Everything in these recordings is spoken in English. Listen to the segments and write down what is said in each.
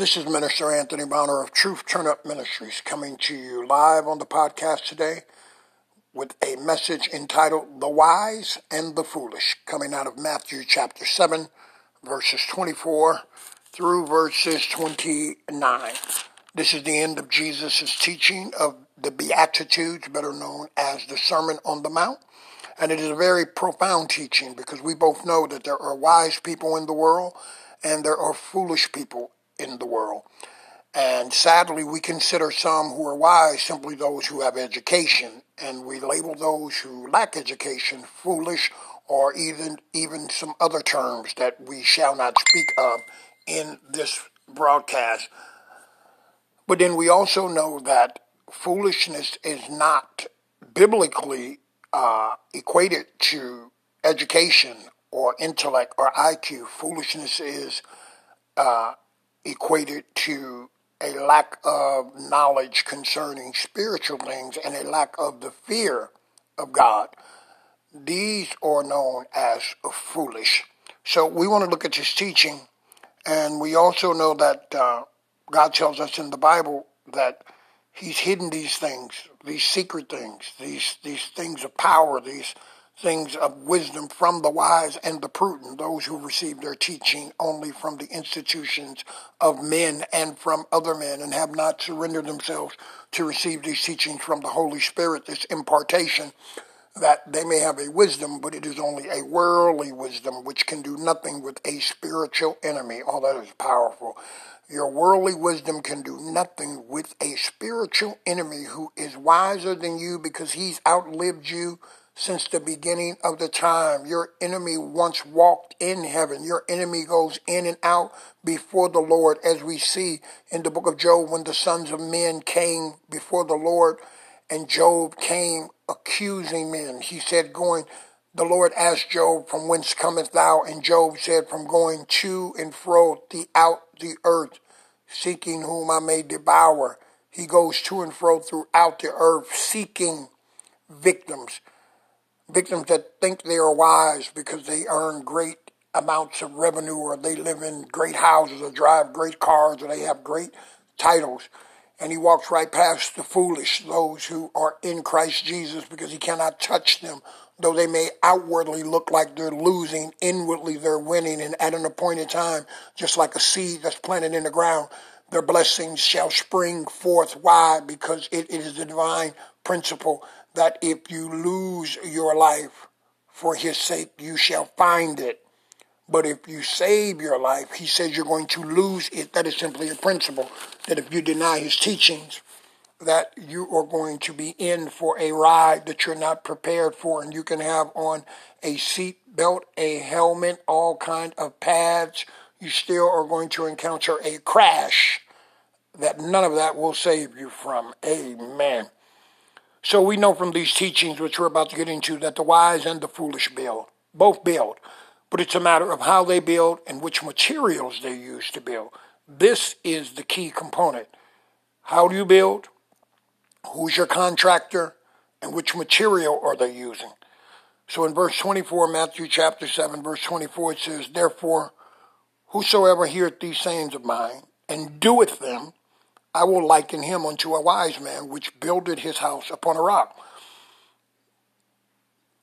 This is Minister Anthony Bonner of Truth Turn Up Ministries coming to you live on the podcast today with a message entitled The Wise and the Foolish, coming out of Matthew chapter 7, verses 24 through verses 29. This is the end of Jesus' teaching of the Beatitudes, better known as the Sermon on the Mount. And it is a very profound teaching because we both know that there are wise people in the world and there are foolish people in the world. And sadly, we consider some who are wise simply those who have education, and we label those who lack education foolish or even, even some other terms that we shall not speak of in this broadcast. But then we also know that foolishness is not biblically uh, equated to education or intellect or IQ. Foolishness is uh, equated to a lack of knowledge concerning spiritual things and a lack of the fear of God. These are known as foolish. So we want to look at this teaching, and we also know that uh, God tells us in the Bible that He's hidden these things, these secret things, these these things of power, these things of wisdom from the wise and the prudent, those who receive their teaching only from the institutions of men and from other men, and have not surrendered themselves to receive these teachings from the Holy Spirit, this impartation, that they may have a wisdom, but it is only a worldly wisdom which can do nothing with a spiritual enemy. All oh, that is powerful. Your worldly wisdom can do nothing with a spiritual enemy who is wiser than you because he's outlived you since the beginning of the time. Your enemy once walked in heaven. Your enemy goes in and out before the Lord, as we see in the book of Job when the sons of men came before the Lord and Job came accusing men. He said, going, the Lord asked Job, From whence comest thou? And Job said, From going to and fro throughout the earth, seeking whom I may devour. He goes to and fro throughout the earth, seeking victims victims that think they are wise because they earn great amounts of revenue or they live in great houses or drive great cars or they have great titles. And he walks right past the foolish, those who are in Christ Jesus, because he cannot touch them. Though they may outwardly look like they're losing, inwardly they're winning. And at an appointed time, just like a seed that's planted in the ground, their blessings shall spring forth. Why? Because it, is the divine principle that if you lose your life for his sake, you shall find it. But if you save your life, he says you're going to lose it. That is simply a principle that if you deny his teachings, that you are going to be in for a ride that you're not prepared for, and you can have on a seat belt, a helmet, all kind of pads. You still are going to encounter a crash that none of that will save you from. Amen. So we know from these teachings, which we're about to get into, that the wise and the foolish build, both build. But it's a matter of how they build and which materials they use to build. This is the key component. How do you build? Who's your contractor? And which material are they using? So in verse 24, Matthew chapter 7, verse 24, it says, Therefore, whosoever heareth these sayings of mine and doeth them, I will liken him unto a wise man which builded his house upon a rock.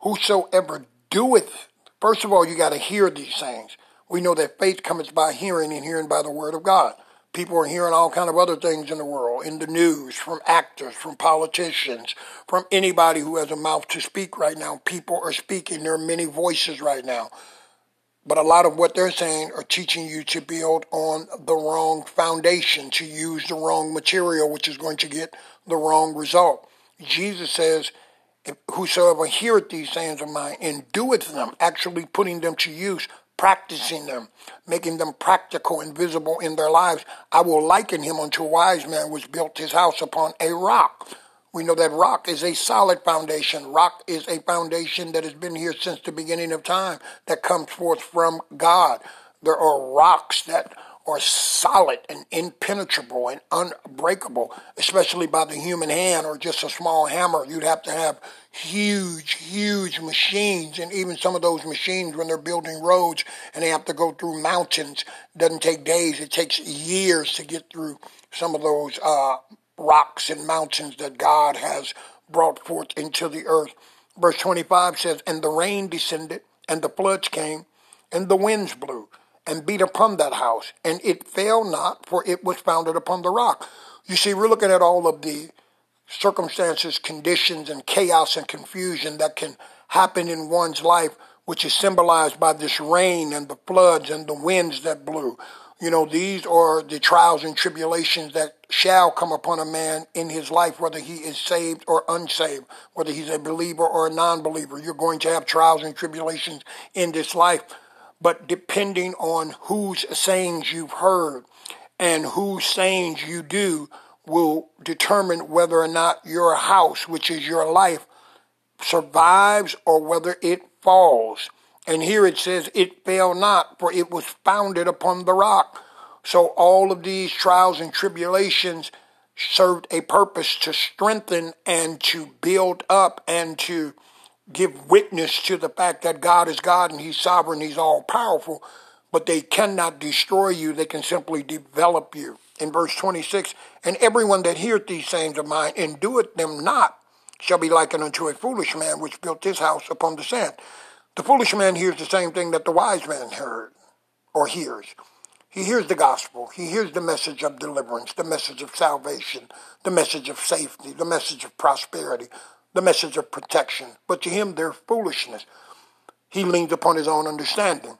Whosoever doeth, first of all, you got to hear these things. We know that faith cometh by hearing and hearing by the word of God. People are hearing all kind of other things in the world, in the news, from actors, from politicians, from anybody who has a mouth to speak right now. People are speaking. There are many voices right now. But a lot of what they're saying are teaching you to build on the wrong foundation, to use the wrong material, which is going to get the wrong result. Jesus says, Whosoever heareth these sayings of mine and doeth them, actually putting them to use, practicing them, making them practical and visible in their lives, I will liken him unto a wise man which built his house upon a rock. We know that rock is a solid foundation. Rock is a foundation that has been here since the beginning of time that comes forth from God. There are rocks that are solid and impenetrable and unbreakable, especially by the human hand or just a small hammer. You'd have to have huge, huge machines. And even some of those machines, when they're building roads and they have to go through mountains, doesn't take days. It takes years to get through some of those uh, rocks and mountains that God has brought forth into the earth. Verse 25 says, And the rain descended, and the floods came, and the winds blew, and beat upon that house, and it fell not, for it was founded upon the rock. You see, we're looking at all of the circumstances, conditions, and chaos and confusion that can happen in one's life, which is symbolized by this rain and the floods and the winds that blew. You know, these are the trials and tribulations that shall come upon a man in his life, whether he is saved or unsaved, whether he's a believer or a non believer. You're going to have trials and tribulations in this life. But depending on whose sayings you've heard and whose sayings you do, will determine whether or not your house, which is your life, survives or whether it falls. And here it says, it fell not, for it was founded upon the rock. So all of these trials and tribulations served a purpose to strengthen and to build up and to give witness to the fact that God is God and He's sovereign, He's all powerful, but they cannot destroy you, they can simply develop you. In verse 26, and everyone that heareth these sayings of mine and doeth them not shall be likened unto a foolish man which built his house upon the sand. The foolish man hears the same thing that the wise man heard or hears. He hears the gospel. He hears the message of deliverance, the message of salvation, the message of safety, the message of prosperity, the message of protection. But to him, they're foolishness. He leans upon his own understanding.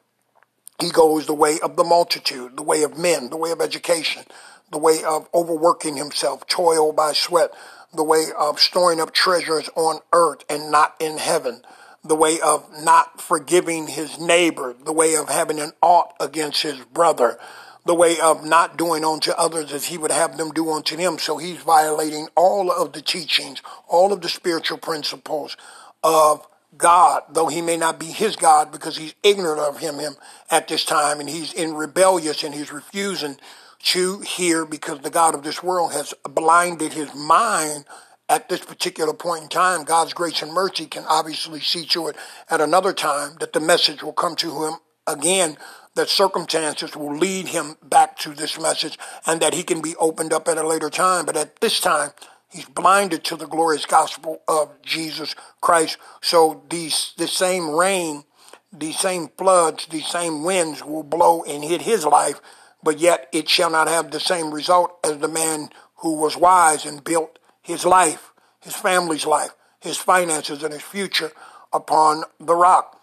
He goes the way of the multitude, the way of men, the way of education, the way of overworking himself, toil by sweat, the way of storing up treasures on earth and not in heaven the way of not forgiving his neighbor, the way of having an ought against his brother, the way of not doing unto others as he would have them do unto him. So he's violating all of the teachings, all of the spiritual principles of God, though he may not be his God because he's ignorant of him, him at this time and he's in rebellious and he's refusing to hear because the God of this world has blinded his mind at this particular point in time, God's grace and mercy can obviously see to it at another time that the message will come to him again, that circumstances will lead him back to this message and that he can be opened up at a later time. But at this time, he's blinded to the glorious gospel of Jesus Christ. So these, the same rain, these same floods, these same winds will blow and hit his life, but yet it shall not have the same result as the man who was wise and built his life, his family's life, his finances, and his future upon the rock.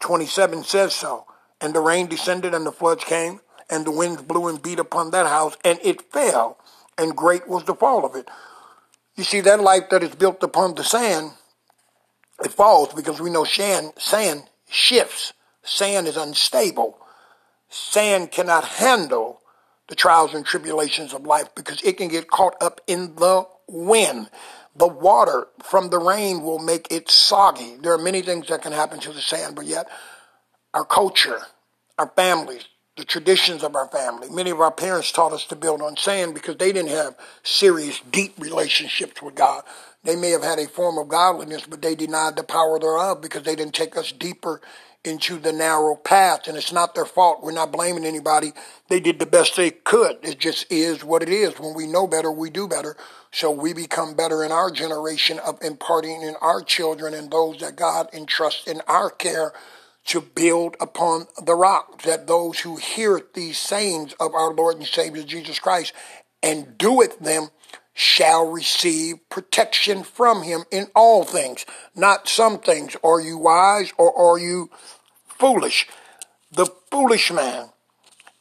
27 says so. And the rain descended, and the floods came, and the winds blew and beat upon that house, and it fell, and great was the fall of it. You see, that life that is built upon the sand, it falls because we know sand, sand shifts. Sand is unstable. Sand cannot handle the trials and tribulations of life because it can get caught up in the wind. The water from the rain will make it soggy. There are many things that can happen to the sand, but yet our culture, our families, the traditions of our family. Many of our parents taught us to build on sand because they didn't have serious, deep relationships with God. They may have had a form of godliness, but they denied the power thereof because they didn't take us deeper into the narrow path. And it's not their fault. We're not blaming anybody. They did the best they could. It just is what it is. When we know better, we do better. So we become better in our generation of imparting in our children and those that God entrusts in our care to build upon the rock. That those who hear these sayings of our Lord and Savior Jesus Christ and doeth them shall receive protection from him in all things, not some things. Are you wise or are you foolish? The foolish man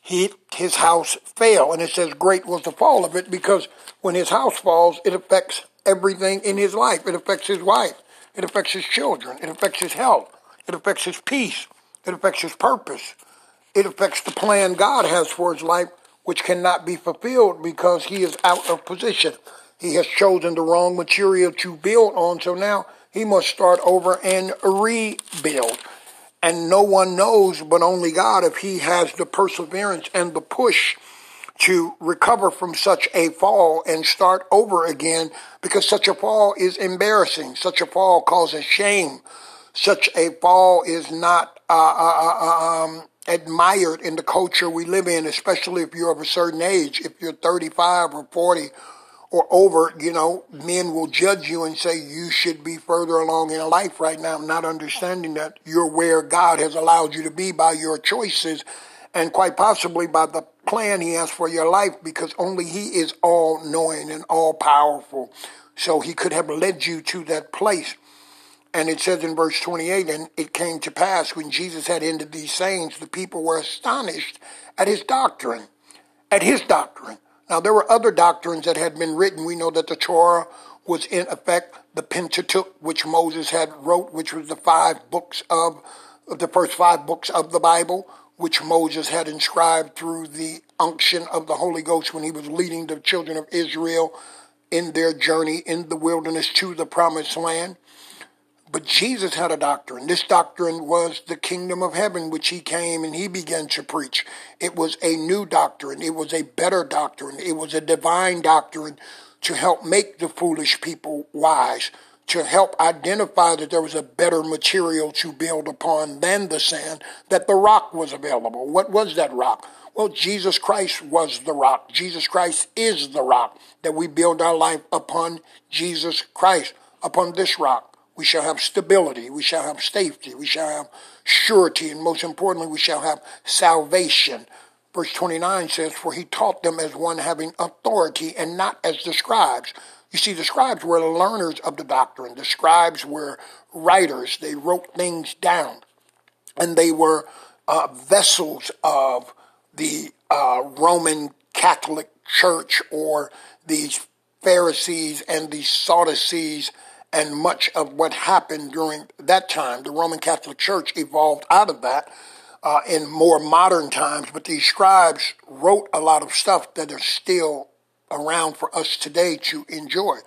he, his house fell. And it says great was the fall of it because when his house falls, it affects everything in his life. It affects his wife. It affects his children. It affects his health. It affects his peace. It affects his purpose. It affects the plan God has for his life, which cannot be fulfilled because he is out of position. He has chosen the wrong material to build on, so now he must start over and rebuild. And no one knows but only God if he has the perseverance and the push to recover from such a fall and start over again because such a fall is embarrassing. Such a fall causes shame. Such a fall is not uh, uh, uh, um, admired in the culture we live in, especially if you're of a certain age. If you're 35 or 40 or over, you know, men will judge you and say you should be further along in life right now, not understanding that you're where God has allowed you to be by your choices and quite possibly by the plan he has for your life because only he is all knowing and all powerful. So he could have led you to that place. And it says in verse 28, and it came to pass when Jesus had ended these sayings, the people were astonished at his doctrine, at his doctrine. Now, there were other doctrines that had been written. We know that the Torah was in effect, the Pentateuch, which Moses had wrote, which was the five books of, the first five books of the Bible, which Moses had inscribed through the unction of the Holy Ghost when he was leading the children of Israel in their journey in the wilderness to the promised land. But Jesus had a doctrine. This doctrine was the kingdom of heaven, which he came and he began to preach. It was a new doctrine. It was a better doctrine. It was a divine doctrine to help make the foolish people wise, to help identify that there was a better material to build upon than the sand, that the rock was available. What was that rock? Well, Jesus Christ was the rock. Jesus Christ is the rock, that we build our life upon Jesus Christ, upon this rock we shall have stability, we shall have safety, we shall have surety, and most importantly, we shall have salvation. Verse 29 says, For he taught them as one having authority and not as the scribes. You see, the scribes were the learners of the doctrine. The scribes were writers. They wrote things down. And they were uh, vessels of the uh, Roman Catholic Church or these Pharisees and these Sadducees and much of what happened during that time. The Roman Catholic Church evolved out of that uh, in more modern times, but these scribes wrote a lot of stuff that is still around for us today to enjoy.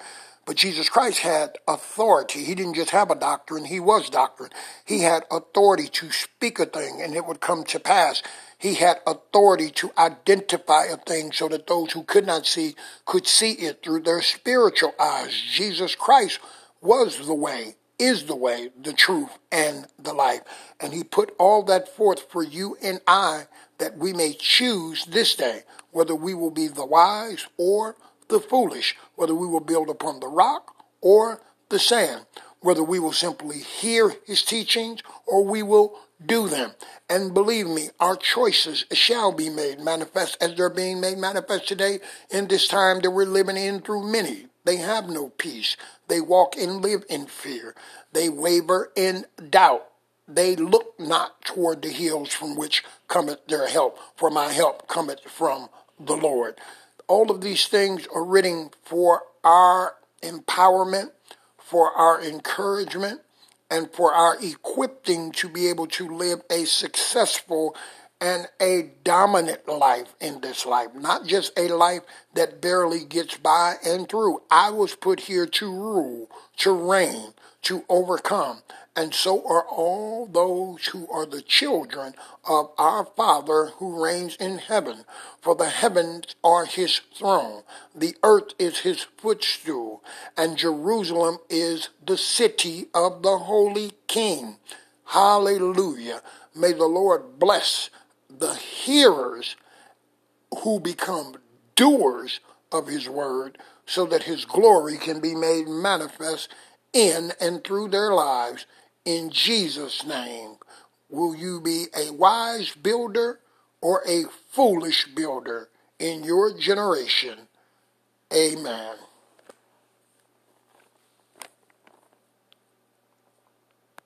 But Jesus Christ had authority. He didn't just have a doctrine, he was doctrine. He had authority to speak a thing and it would come to pass. He had authority to identify a thing so that those who could not see could see it through their spiritual eyes. Jesus Christ was the way, is the way, the truth, and the life. And he put all that forth for you and I that we may choose this day whether we will be the wise or the foolish, whether we will build upon the rock or the sand, whether we will simply hear his teachings or we will do them. And believe me, our choices shall be made manifest as they're being made manifest today in this time that we're living in through many. They have no peace. They walk and live in fear. They waver in doubt. They look not toward the hills from which cometh their help, for my help cometh from the Lord. All of these things are written for our empowerment, for our encouragement, and for our equipping to be able to live a successful and a dominant life in this life, not just a life that barely gets by and through. I was put here to rule, to reign, to overcome. And so are all those who are the children of our Father who reigns in heaven. For the heavens are his throne, the earth is his footstool, and Jerusalem is the city of the Holy King. Hallelujah. May the Lord bless the hearers who become doers of his word so that his glory can be made manifest in and through their lives in Jesus' name. Will you be a wise builder or a foolish builder in your generation? Amen.